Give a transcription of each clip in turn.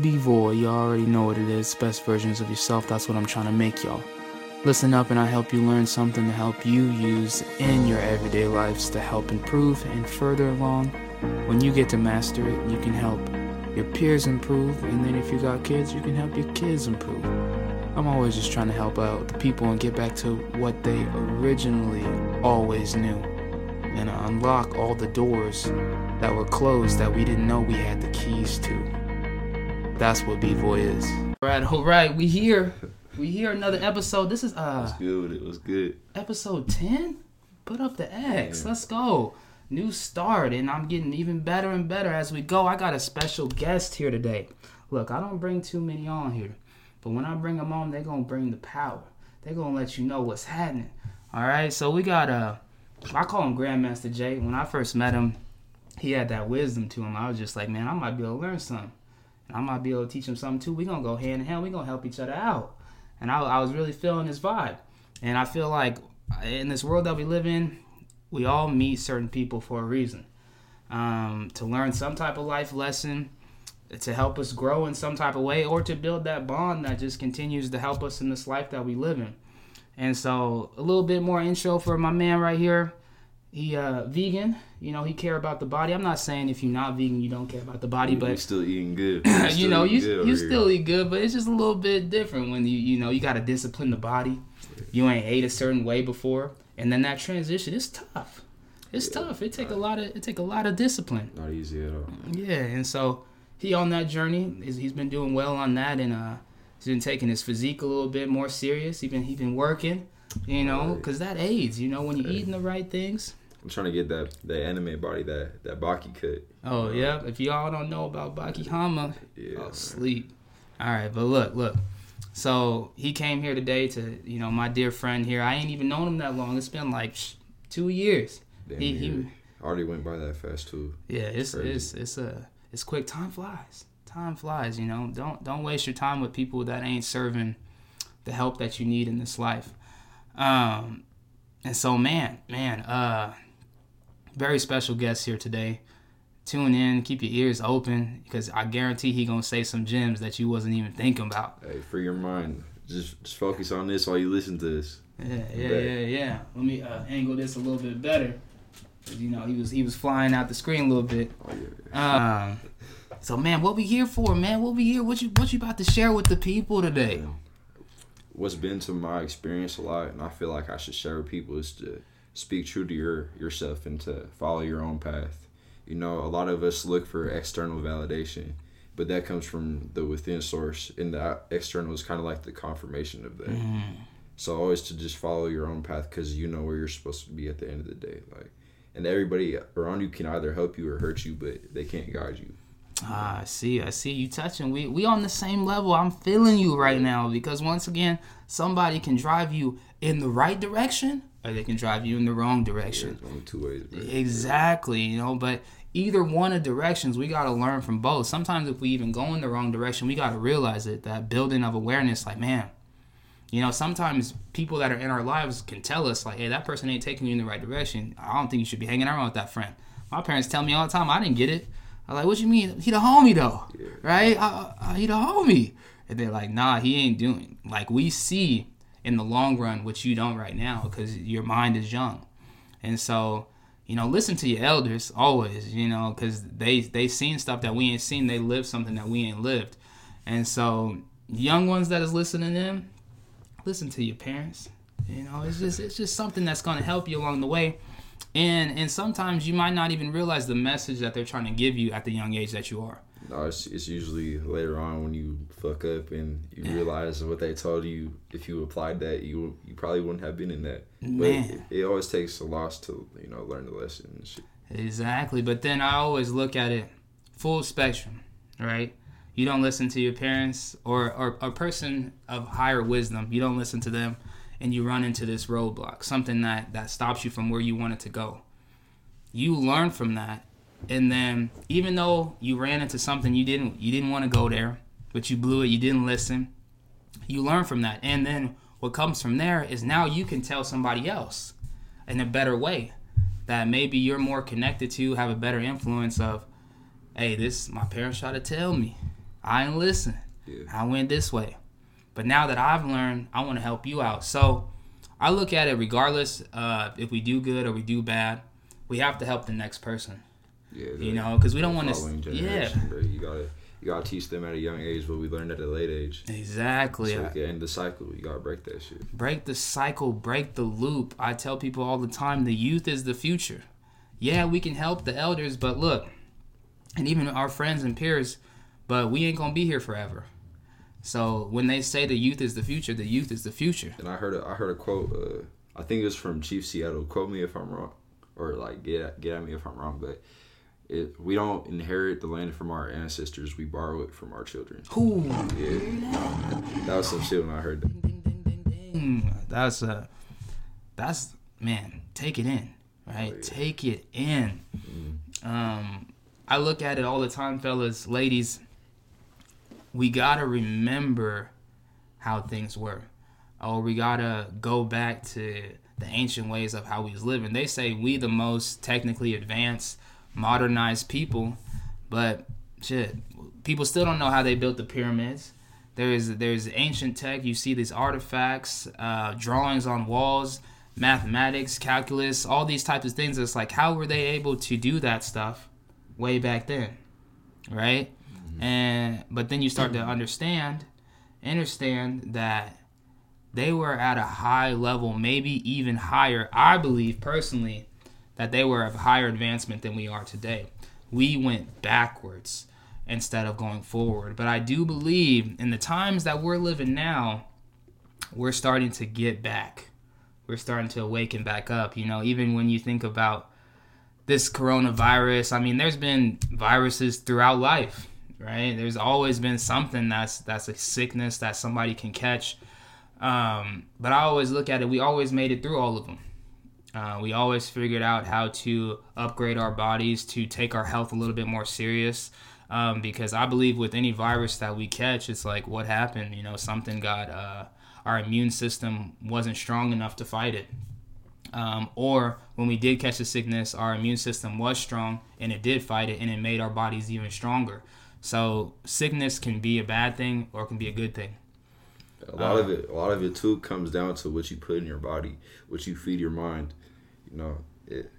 B-Boy, you already know what it is. Best versions of yourself, that's what I'm trying to make y'all. Listen up and I help you learn something to help you use in your everyday lives to help improve and further along. When you get to master it, you can help your peers improve, and then if you got kids, you can help your kids improve. I'm always just trying to help out the people and get back to what they originally always knew and unlock all the doors that were closed that we didn't know we had the keys to. That's what B-Boy is. All right, all right, we here. We here another episode. This is uh What's good? It was good. episode 10. Put up the X. Let's go. New start and I'm getting even better and better as we go. I got a special guest here today. Look, I don't bring too many on here. But when I bring them on, they're going to bring the power. They're going to let you know what's happening. All right? So we got uh I call him Grandmaster Jay. When I first met him, he had that wisdom to him. I was just like, man, I might be able to learn something. And I might be able to teach him something too. We're to go hand in hand. We're to help each other out. And I, I was really feeling this vibe. And I feel like in this world that we live in, we all meet certain people for a reason. Um, to learn some type of life lesson, to help us grow in some type of way, or to build that bond that just continues to help us in this life that we live in. And so, a little bit more intro for my man right here. He uh vegan, you know, he care about the body. I'm not saying if you're not vegan, you don't care about the body, but still eating good. you know, you you still eat good, but it's just a little bit different when you you know you got to discipline the body. You ain't ate a certain way before, and then that transition is tough. It's tough. It take a lot of it take a lot of discipline. Not easy at all. Yeah, and so he on that journey. He's he's been doing well on that, and uh, he's been taking his physique a little bit more serious. He been he been working, you know, because that aids. You know, when you're eating the right things. I'm trying to get that that anime body, that that Baki cut. Oh yeah, if y'all don't know about Baki Hanma, Yeah. oh sleep. All right, but look, look. So he came here today to, you know, my dear friend here. I ain't even known him that long. It's been like two years. Damn He, he, already went by that fast too. yeah, it's Crazy. it's it's a it's quick. Time flies. Time flies. You know, don't don't waste your time with people that ain't serving the help that you need in this life. Um, and so man, man, uh, very special guest here today. Tune in, keep your ears open because I guarantee he gonna say some gems that you wasn't even thinking about. Hey, free your mind. Just just focus on this while you listen to this. Yeah, yeah, yeah, yeah. Let me uh, angle this a little bit better. you know, he was he was flying out the screen a little bit. Oh yeah. Um, so man, what we here for, man? What we here? What you what you about to share with the people today? What's been to my experience a lot, and I feel like I should share with people is to speak true to your yourself and to follow your own path. You know, a lot of us look for external validation, but that comes from the within source, and the external is kind of like the confirmation of that. Mm, So always to just follow your own path because you know where you're supposed to be at the end of the day. Like, and everybody around you can either help you or hurt you, but they can't guide you. Ah, I see. I see you touching. We we on the same level. I'm feeling you right now because once again, somebody can drive you in the right direction or they can drive you in the wrong direction. There's only two ways. Bro. Exactly, you know, but either one of directions, we got to learn from both. Sometimes if we even go in the wrong direction, we got to realize it, that building of awareness, like, man, you know, sometimes people that are in our lives can tell us, like, hey, that person ain't taking you in the right direction. I don't think you should be hanging around with that friend. My parents tell me all the time, I didn't get it. I'm like, what you mean? He the homie, though, right? Uh, uh, he the homie. And they're like, nah, he ain't doing. Like, we see in the long run what you don't right now because your mind is young. And so, you know, listen to your elders always, you know, because they they seen stuff that we ain't seen. They lived something that we ain't lived. And so, young ones that is listening in, listen to your parents. You know, it's just it's just something that's gonna help you along the way. And and sometimes you might not even realize the message that they're trying to give you at the young age that you are. No, it's, it's usually later on when you fuck up and you realize what they told you. If you applied that, you you probably wouldn't have been in that. But Man. it, it always takes a loss to you know learn the lesson. And shit. Exactly. But then I always look at it full spectrum, right? You don't listen to your parents or, or a person of higher wisdom. You don't listen to them and you run into this roadblock, something that, that stops you from where you wanted to go. You learn from that. And then even though you ran into something you didn't you didn't want to go there, but you blew it, you didn't listen, you learn from that. And then what comes from there is now you can tell somebody else in a better way that maybe you're more connected to, have a better influence of, hey, this my parents try to tell me. I didn't listen. Yeah. I went this way. But now that I've learned, I want to help you out. So I look at it regardless uh, if we do good or we do bad, we have to help the next person. Yeah, You know, because we don't want to. Yeah, bro. You gotta you gotta teach them at a young age what we learned at a late age. exactly. So end the cycle. You gotta break that shit. break the cycle, break the loop. I tell people all the time the youth is the future. Yeah, we can help the elders, but look, and even our friends and peers, but we ain't gonna be here forever. So when they say the youth is the future, the youth is the future. And I heard a, I heard a quote. Uh, I think it was from Chief Seattle. Quote me if I'm wrong, or like get at, get at me if I'm wrong. But it, we don't inherit the land from our ancestors. We borrow it from our children. Ooh, Yeah, that was some shit when I heard that. ding, ding, ding, ding, ding. That's uh, that's man, take it in, right? Oh, yeah. Take it in. Um, I look at it all the time, fellas, ladies. We gotta remember how things were, or we gotta go back to the ancient ways of how we was living. They say we the most technically advanced, modernized people, but shit, people still don't know how they built the pyramids. There's there's ancient tech. You see these artifacts, uh, drawings on walls, mathematics, calculus, all these types of things. It's like how were they able to do that stuff way back then, right? And but then you start to understand, understand that they were at a high level, maybe even higher. I believe personally that they were of higher advancement than we are today. We went backwards instead of going forward. But I do believe in the times that we're living now, we're starting to get back. We're starting to awaken back up. You know, even when you think about this coronavirus, I mean, there's been viruses throughout life, right? There's always been something that's that's a sickness that somebody can catch. Um, but I always look at it. We always made it through all of them. Uh, we always figured out how to upgrade our bodies to take our health a little bit more serious. Um, because I believe with any virus that we catch, it's like what happened. You know, something got uh, our immune system wasn't strong enough to fight it. Um, or when we did catch the sickness, our immune system was strong and it did fight it and it made our bodies even stronger. So sickness can be a bad thing or it can be a good thing. A lot of it, a lot of it too, comes down to what you put in your body, what you feed your mind. You know, it,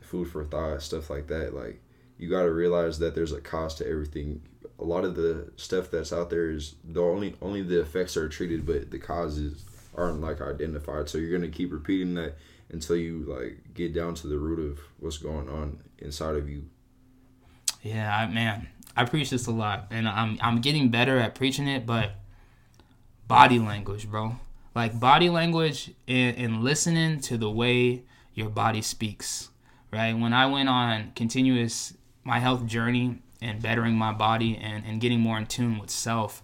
food for thought, stuff like that. Like you got to realize that there's a cost to everything. A lot of the stuff that's out there is the only only the effects are treated, but the causes aren't like identified. So you're gonna keep repeating that until you like get down to the root of what's going on inside of you. Yeah, I, man, I preach this a lot, and I'm I'm getting better at preaching it. But body language, bro, like body language and, and listening to the way your body speaks. Right when I went on continuous my health journey and bettering my body and, and getting more in tune with self,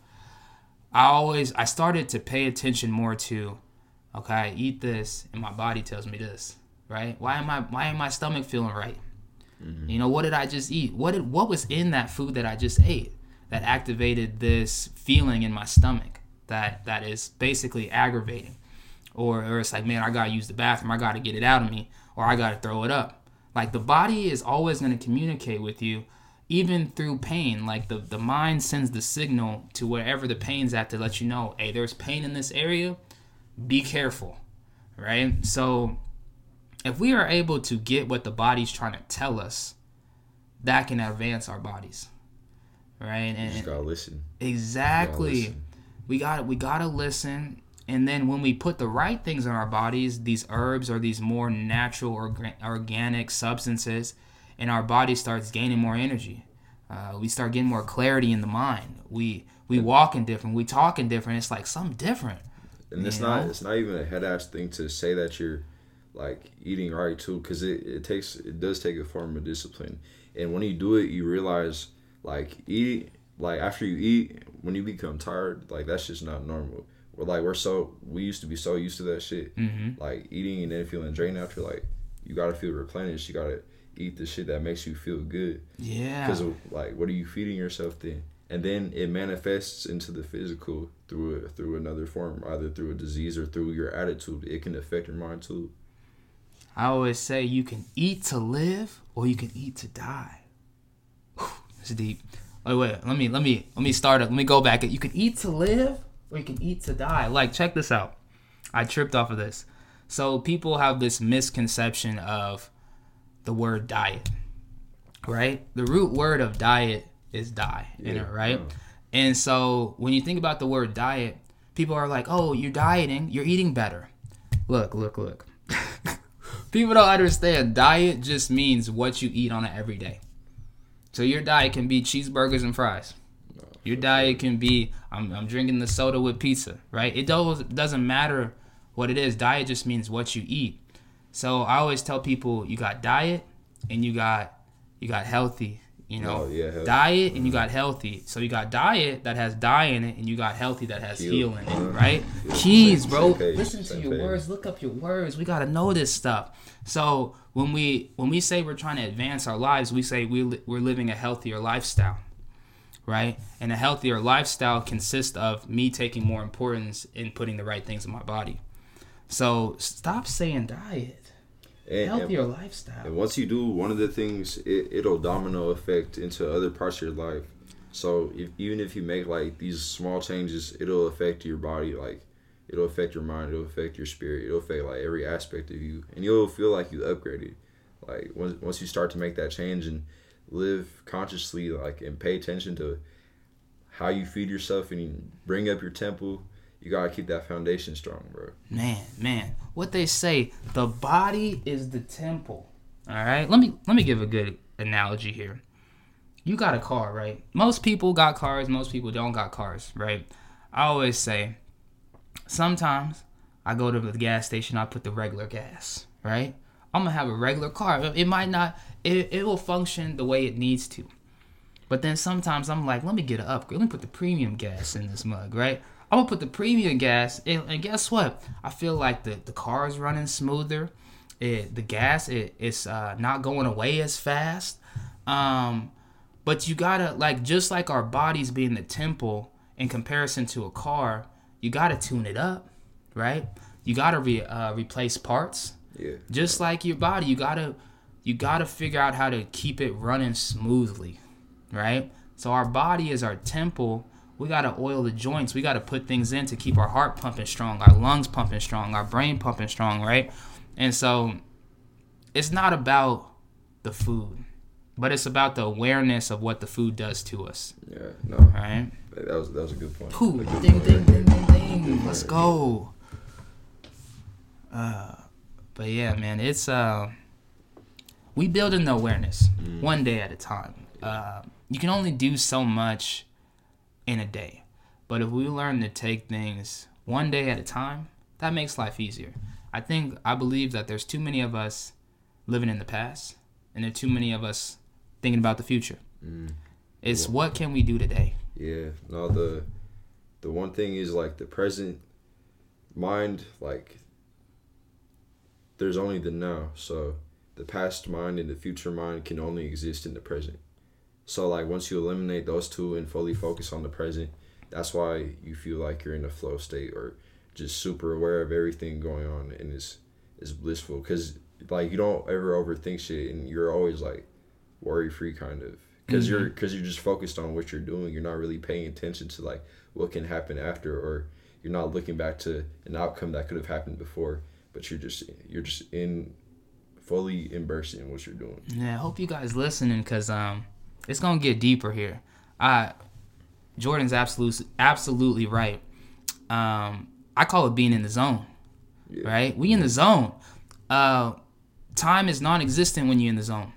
I always I started to pay attention more to, okay, I eat this and my body tells me this, right? Why am I why am my stomach feeling right? Mm-hmm. You know, what did I just eat? What did what was in that food that I just ate that activated this feeling in my stomach that that is basically aggravating? Or or it's like, man, I gotta use the bathroom, I gotta get it out of me, or I gotta throw it up. Like the body is always gonna communicate with you, even through pain. Like the, the mind sends the signal to wherever the pain's at to let you know, hey, there's pain in this area, be careful. Right? So if we are able to get what the body's trying to tell us, that can advance our bodies, right? You just And gotta listen. exactly, listen. we got we gotta listen. And then when we put the right things in our bodies, these herbs or these more natural orga- organic substances, and our body starts gaining more energy. Uh, we start getting more clarity in the mind. We we walking different. We talking different. It's like something different. and it's You not it's not even a head ass thing to say that you're like eating right too because it, it takes it does take a form of discipline and when you do it you realize like eat like after you eat when you become tired like that's just not normal we're like we're so we used to be so used to that shit Mm-hmm. like eating and then feeling drained after like you gotta feel replenished you gotta eat the shit that makes you feel good Yeah. because like what are you feeding yourself then and then it manifests into the physical through a, through another form either through a disease or through your attitude it can affect your mind too I always say you can eat to live or you can eat to die. Whew, It's deep. Wait, wait. Let me let me let me start it. Let me go back. You can eat to live, or you can eat to die. Like, check this out. I tripped off of this. So people have this misconception of the word diet, right? The root word of diet is die, in Yeah, it, right? yeah. And so when you think about the word diet, people are like, "Oh, you're dieting. You're eating better." Look, look, look. people don't understand. Diet just means what you eat on an everyday. So your diet can be cheeseburgers and fries. Your diet can be I'm, I'm drinking the soda with pizza, right? It does, doesn't matter what it is. Diet just means what you eat. So I always tell people you got diet and you got you got healthy, you know. Oh, yeah, healthy. Diet and you mm-hmm. got healthy. So you got diet that has die in it and you got healthy that has Heal. heal in it, right? yeah, Keys, bro. same page, Listen to your page. words. Look up your words. We got to know this stuff. So when we when we say we're trying to advance our lives, we say we li- we're living a healthier lifestyle right? And a healthier lifestyle consists of me taking more importance in putting the right things in my body. So stop saying diet. And, and, Healthier lifestyle. and once you do one of the things, it, it'll domino effect into other parts of your life. So if, even if you make like these small changes, it'll affect your body. Like it'll affect your mind. It'll affect your spirit. It'll affect like every aspect of you, and you'll feel like you upgraded. Like once once you start to make that change and live consciously, like and pay attention to how you feed yourself and you bring up your temple, you gotta keep that foundation strong, bro. Man, man, what they say, the body is the temple. All right? Let me let me give a good analogy here. You got a car, right? Most people got cars, most people don't got cars, right? I always say sometimes I go to the gas station, I put the regular gas, right? I'm gonna have a regular car. It might not, it, it will function the way it needs to. But then sometimes I'm like, let me get an upgrade. Let me put the premium gas in this mug, right? I'm gonna put the premium gas, in, and guess what? I feel like the, the car is running smoother. It, the gas it, it's uh, not going away as fast. Um, but you gotta like just like our bodies being the temple in comparison to a car, you gotta tune it up, right? You gotta re, uh, replace parts Yeah. just like your body you gotta you gotta figure out how to keep it running smoothly right so our body is our temple we gotta oil the joints we gotta put things in to keep our heart pumping strong our lungs pumping strong our brain pumping strong right and so it's not about the food but it's about the awareness of what the food does to us Yeah. No. right That was that was a good point. Pooh, A good ding, point ding, right there. ding, ding, ding. Let's go. Uh, but yeah, man, it's uh, we building the awareness one day at a time. Uh, you can only do so much in a day, but if we learn to take things one day at a time, that makes life easier. I think I believe that there's too many of us living in the past, and there are too many of us thinking about the future. It's what can we do today? Yeah, no, the the one thing is like the present mind, like there's only the now. So the past mind and the future mind can only exist in the present. So like once you eliminate those two and fully focus on the present, that's why you feel like you're in a flow state or just super aware of everything going on and it's it's blissful because like you don't ever overthink shit and you're always like worry free kind of because mm-hmm. you're because you're just focused on what you're doing you're not really paying attention to like what can happen after or you're not looking back to an outcome that could have happened before but you're just you're just in fully immersed in what you're doing Yeah, I hope you guys listening because um, it's gonna get deeper here. I Jordan's absolutely absolutely right. Um, I call it being in the zone. Yeah. Right, we in the zone. Uh, time is non-existent when you're in the zone.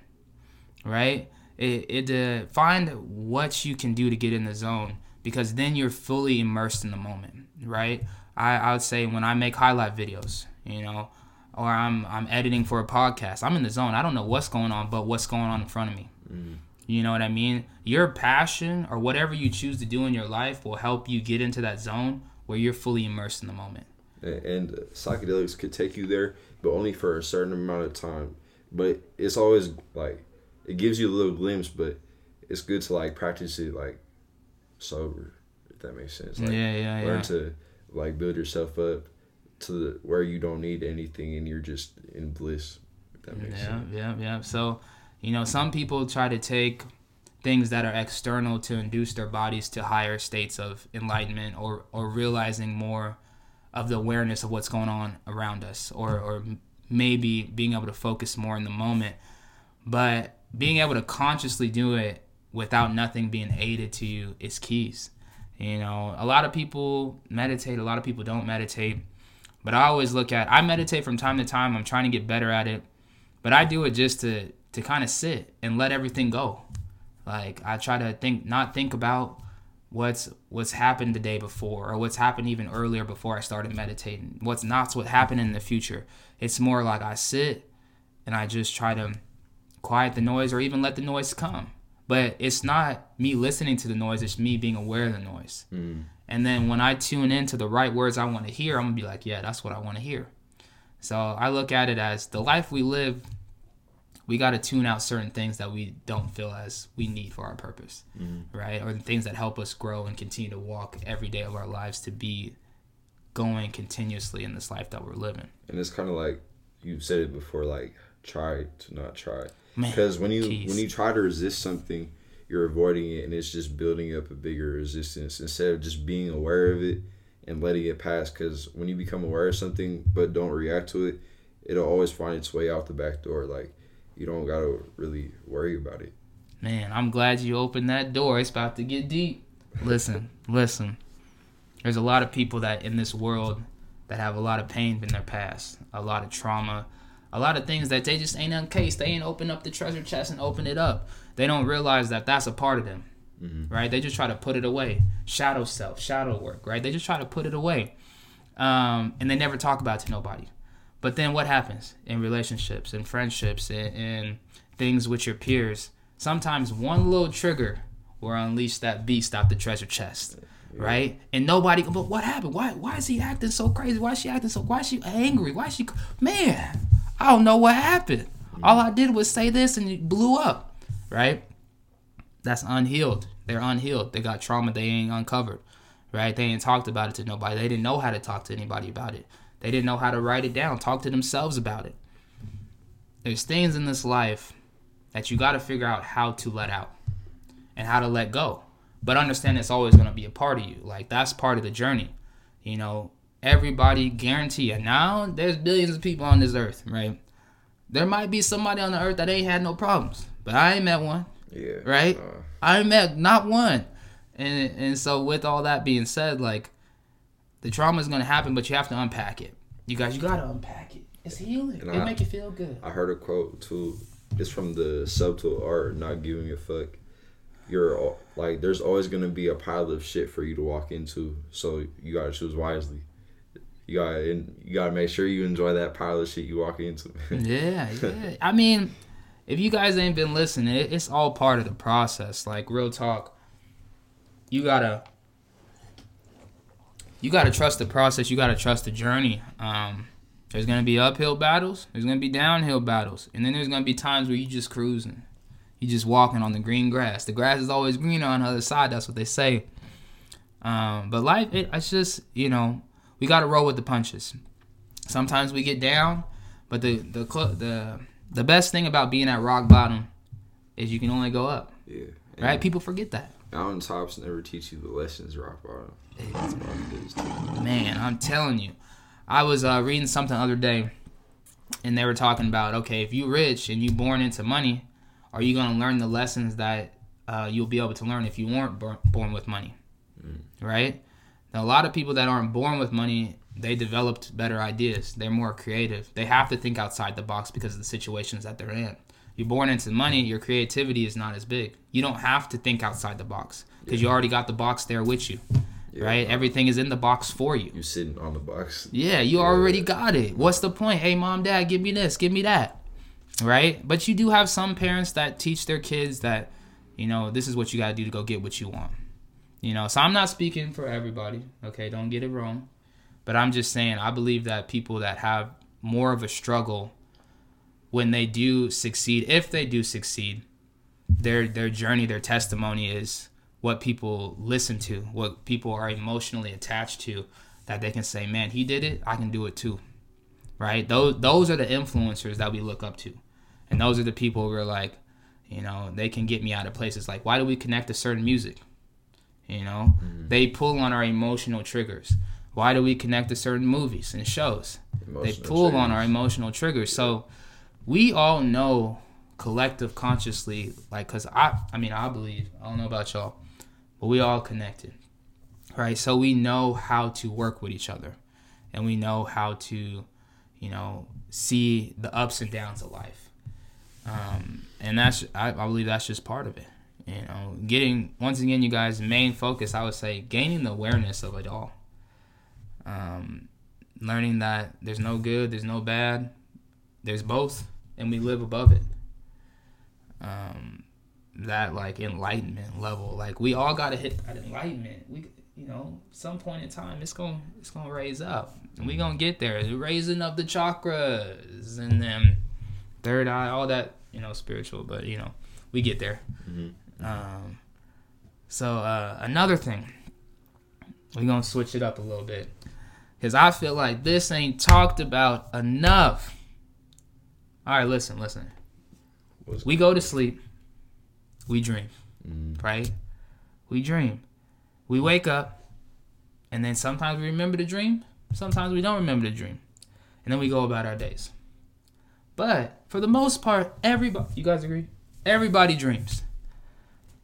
Right, it, it uh, find what you can do to get in the zone because then you're fully immersed in the moment. Right, I, I would say when I make highlight videos, you know, or I'm I'm editing for a podcast. I'm in the zone. I don't know what's going on, but what's going on in front of me. Mm. You know what I mean? Your passion or whatever you choose to do in your life will help you get into that zone where you're fully immersed in the moment. and, and psychedelics could take you there but only for a certain amount of time but it's always like it gives you a little glimpse but it's good to like practice it like sober if that makes sense like yeah, yeah, learn yeah. to like build yourself up to the, where you don't need anything and you're just in bliss if that makes Yeah, sense. yeah, yeah. So, you know, some people try to take things that are external to induce their bodies to higher states of enlightenment or or realizing more of the awareness of what's going on around us or or maybe being able to focus more in the moment. But being able to consciously do it without nothing being aided to you is keys. You know a lot of people meditate a lot of people don't meditate but i always look at i meditate from time to time i'm trying to get better at it but i do it just to to kind of sit and let everything go like I try to think, not think about what's what's happened the day before or what's happened even earlier before I started meditating. What's not what happened in the future. It's more like I sit and I just try to quiet the noise or even let the noise come. But it's not me listening to the noise, it's me being aware of the noise. Mm. And then when I tune into the right words I want to hear, I'm gonna be like, yeah, that's what I want to hear. So I look at it as the life we live we got to tune out certain things that we don't feel as we need for our purpose, mm-hmm. right? Or the things that help us grow and continue to walk every day of our lives to be going continuously in this life that we're living. And it's kind of like you've said it before, like try to not try, because when you when you try to resist something, you're avoiding it, and it's just building up a bigger resistance instead of just being aware of it and letting it pass. Because when you become aware of something but don't react to it, it'll always find its way out the back door. Like you don't gotta really worry about it. Man, I'm glad you opened that door. It's about to get deep. Listen, listen. There's a lot of people that in this world that have a lot of pain in their past, a lot of trauma, a lot of things that they just ain't uncased. They ain't open up the treasure chest and open it up. They don't realize that that's a part of them, mm-hmm. right? They just try to put it away. Shadow self, shadow work, right? They just try to put it away, um, and they never talk about it to nobody. But then what happens in relationships and friendships and, and things with your peers? Sometimes one little trigger will unleash that beast out the treasure chest. Right? And nobody but what happened? Why why is he acting so crazy? Why is she acting so why is she angry? Why is she man, I don't know what happened. All I did was say this and it blew up. Right? That's unhealed. They're unhealed. They got trauma they ain't uncovered. Right? They ain't talked about it to nobody. They didn't know how to talk to anybody about it. They didn't know how to write it down, talk to themselves about it. There's things in this life that you got to figure out how to let out and how to let go. But understand it's always going to be a part of you. Like that's part of the journey. You know, everybody guarantee you. Now there's billions of people on this earth, right? There might be somebody on the earth that ain't had no problems, but I ain't met one. Yeah. Right? Uh, I ain't met not one. And and so with all that being said, like the trauma is gonna happen, but you have to unpack it. You guys, you gotta unpack it. It's healing. it make you feel good. I heard a quote too. It's from the subtle art not giving a fuck. You're like, there's always gonna be a pile of shit for you to walk into, so you gotta choose wisely. You gotta, you gotta make sure you enjoy that pile of shit you walk into. yeah, yeah. I mean, if you guys ain't been listening, it's all part of the process. Like real talk, you gotta you got to trust the process. You got to trust the journey. Um, there's gonna be uphill battles. There's gonna be downhill battles, and then there's gonna be times where you just cruising. You just walking on the green grass. The grass is always greener on the other side. That's what they say. Um, but life, it, it's just you know we got to roll with the punches. Sometimes we get down, but the the the the best thing about being at rock bottom is you can only go up. Yeah. Right? People forget that. Mountain tops never teach you the lessons rock bottom. Man, I'm telling you. I was uh, reading something the other day, and they were talking about okay, if you rich and you born into money, are you gonna learn the lessons that uh, you'll be able to learn if you weren't born with money, mm. right? Now, a lot of people that aren't born with money, they developed better ideas. They're more creative. They have to think outside the box because of the situations that they're in. You're born into money, your creativity is not as big. You don't have to think outside the box because yeah. you already got the box there with you. Yeah, right? Everything is in the box for you. You're sitting on the box. Yeah, you yeah. already got it. What's the point? Hey, mom, dad, give me this, give me that. Right? But you do have some parents that teach their kids that, you know, this is what you got to do to go get what you want. You know, so I'm not speaking for everybody. Okay, don't get it wrong. But I'm just saying, I believe that people that have more of a struggle when they do succeed, if they do succeed, their their journey, their testimony is what people listen to, what people are emotionally attached to, that they can say, "Man, he did it. I can do it too." Right? Those those are the influencers that we look up to, and those are the people we're like, You know, they can get me out of places. Like, why do we connect to certain music? You know, they pull on our emotional triggers. Why do we connect to certain movies and shows? they Emotional pull on our emotional triggers. So we all know collective consciously, like, cause I, I mean, I believe, I don't know about y'all, but we all connected, right? So we know how to work with each other, and we know how to, you know, see the ups and downs of life. Um, and that's, I, I believe that's just part of it. You know, getting once again, you guys, main focus, I would say, gaining the awareness of it all. Um, learning that there's no good, there's no bad, there's both, and we live above it. Um, that like enlightenment level, like we all gotta hit that enlightenment. We, you know, some point in time, it's gonna it's gonna raise up, and we gonna get there. The raising of the chakras, and then third eye, all that, you know, spiritual. But you know, we get there. Mhm. Um, so uh, another thing, we're gonna switch it up a little bit, cause I feel like this ain't talked about enough. All right, listen, listen. What's- We go to sleep. We dream, Mm. right? We dream. We wake up, and then sometimes we remember the dream. Sometimes we don't remember the dream, and then we go about our days. But for the most part, everybody, you guys agree? Everybody dreams,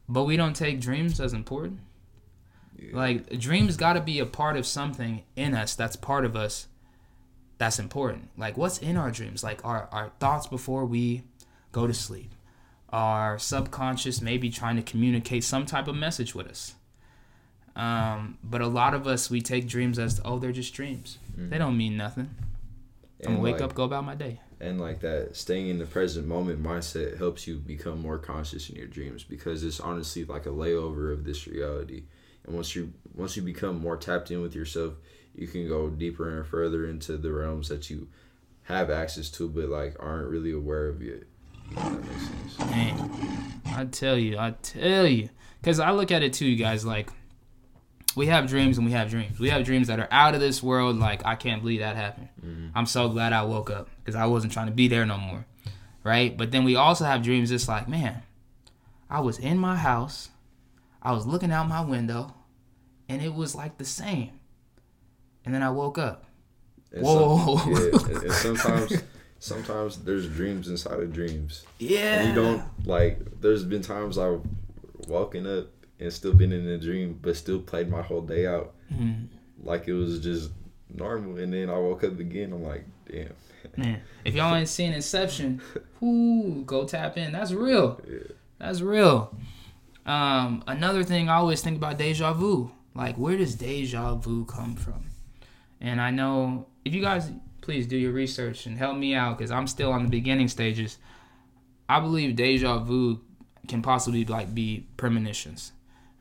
but we don't take dreams as important. Yeah. Like dreams got to be a part of something in us that's part of us that's important. Like what's in our dreams? Like our our thoughts before we go to sleep. Our subconscious maybe trying to communicate some type of message with us. Um, but a lot of us we take dreams as oh they're just dreams. They don't mean nothing. I'm gonna And wake like, up, go about my day. And like that staying in the present moment mindset helps you become more conscious in your dreams because it's honestly like a layover of this reality. And once you once you become more tapped in with yourself you can go deeper and further into the realms that you have access to but like aren't really aware of yet. Man, I tell you, I tell you, because I look at it too, you guys. Like, we have dreams and we have dreams. We have dreams that are out of this world. Like, I can't believe that happened. Mm-hmm. I'm so glad I woke up because I wasn't trying to be there no more, right? But then we also have dreams. It's like, man, I was in my house, I was looking out my window, and it was like the same. And then I woke up. and Whoa. some, yeah, and, sometimes sometimes there's dreams inside of dreams Yeah. And you don't like. There's been times I've woken up and still been in a dream, but still played my whole day out Mhm. like it was just normal. And then I woke up again. I'm like, damn. Man, if y'all ain't seen Inception, whoo, go tap in. That's real. Yeah. That's real. Um, another thing I always think about deja vu. Like, where does deja vu come from? And I know if you guys please do your research and help me out because I'm still on the beginning stages. I believe deja vu can possibly like be premonitions,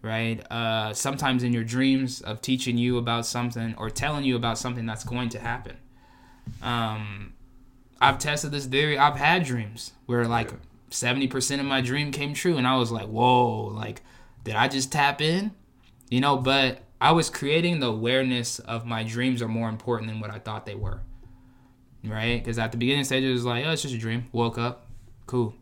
right? Uh, sometimes in your dreams of teaching you about something or telling you about something that's going to happen. Um, I've tested this theory. I've had dreams where like seventy percent of my dream came true, and I was like, "Whoa!" Like, did I just tap in? You know, but I was creating the awareness of my dreams are more important than what I thought they were. Right? Because at the beginning stage, it was like, "Oh, it's just a dream." Woke up, cool.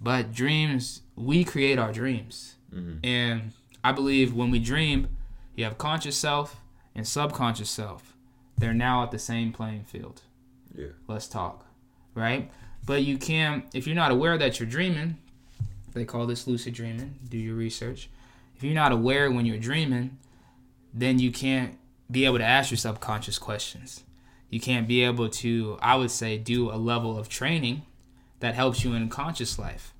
But dreams, we create our dreams, Mhm. and I believe when we dream, you have conscious self and subconscious self. They're now at the same playing field. Yeah. let's talk right? But you can't if you're not aware that you're dreaming they call this lucid dreaming do your research. If you're not aware when you're dreaming then you can't be able to ask your subconscious questions. You can't be able to i would say do a level of training that helps you in conscious life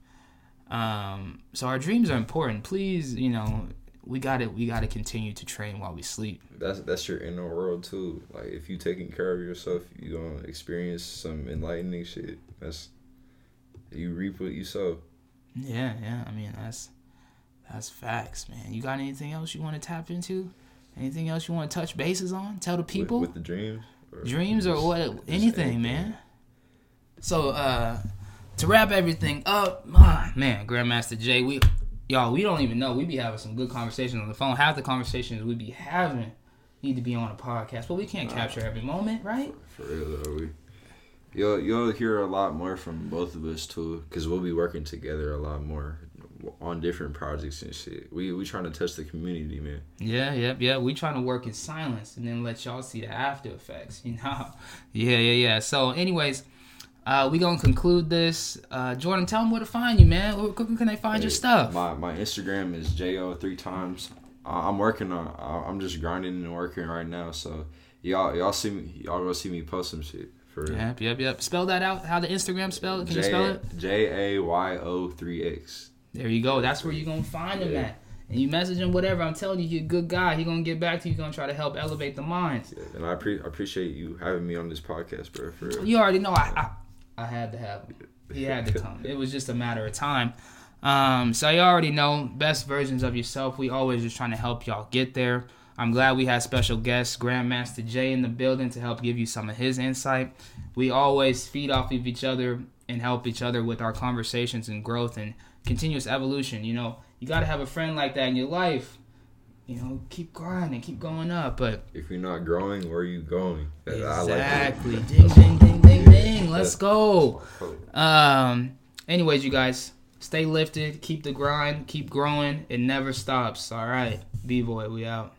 um, so our dreams are important please you know we got to we got to continue to train while we sleep That's that's your inner world too. Like if you taking care of yourself, you gonna experience some enlightening shit. That's you reap what you sow. Yeah, yeah. I mean, that's that's facts, man. You got anything else you want to tap into? Anything else you want to touch bases on? Tell the people with, the dreams. Or dreams or what? just Anything, man. So, uh, to wrap everything up, ah, man, Grandmaster Jay, we y'all, we don't even know. We be having some good conversations on the phone. Half the conversations we be having need to be on a podcast, but we can't capture every moment, right? For real though, we you'll you'll hear a lot more from both of us too, because we'll be working together a lot more on different projects and shit. We we trying to touch the community, man. Yeah, yeah, yeah. We trying to work in silence and then let y'all see the after effects. You know. Yeah, yeah, yeah. So, anyways. Uh, we gonna conclude this. Uh, Jordan, tell them where to find you, man. Where can they find your stuff? My my Instagram is jo three times. I'm working on. I'm just grinding and working right now. So y'all y'all see me. Y'all gonna see me post some shit for real. Yep, yep, yep. Spell that out. How the Instagram spell? Can you spell it? J A Y O three X. There you go. That's where you're gonna find him Yeah. at. And you message him whatever. I'm telling you, you're a good guy. He gonna get back to you. Gonna try to help elevate the minds. And I, pre- I appreciate you having me on this podcast, bro. For real. You already know I, I I had to have him. He had to come. It was just a matter of time. Um, so you already know best versions of yourself. We always just trying to help y'all get there. I'm glad we had special guest Grandmaster Jay in the building to help give you some of his insight. We always feed off of each other and help each other with our conversations and growth and continuous evolution. You know, you got to have a friend like that in your life. You know, keep grinding, and keep going up. But If you're not growing, where are you going? I like exactly, ding, ding, ding, ding. Let's go. Um. Anyways, you guys, stay lifted, keep the grind, keep growing. It never stops. All right, B boy, we out.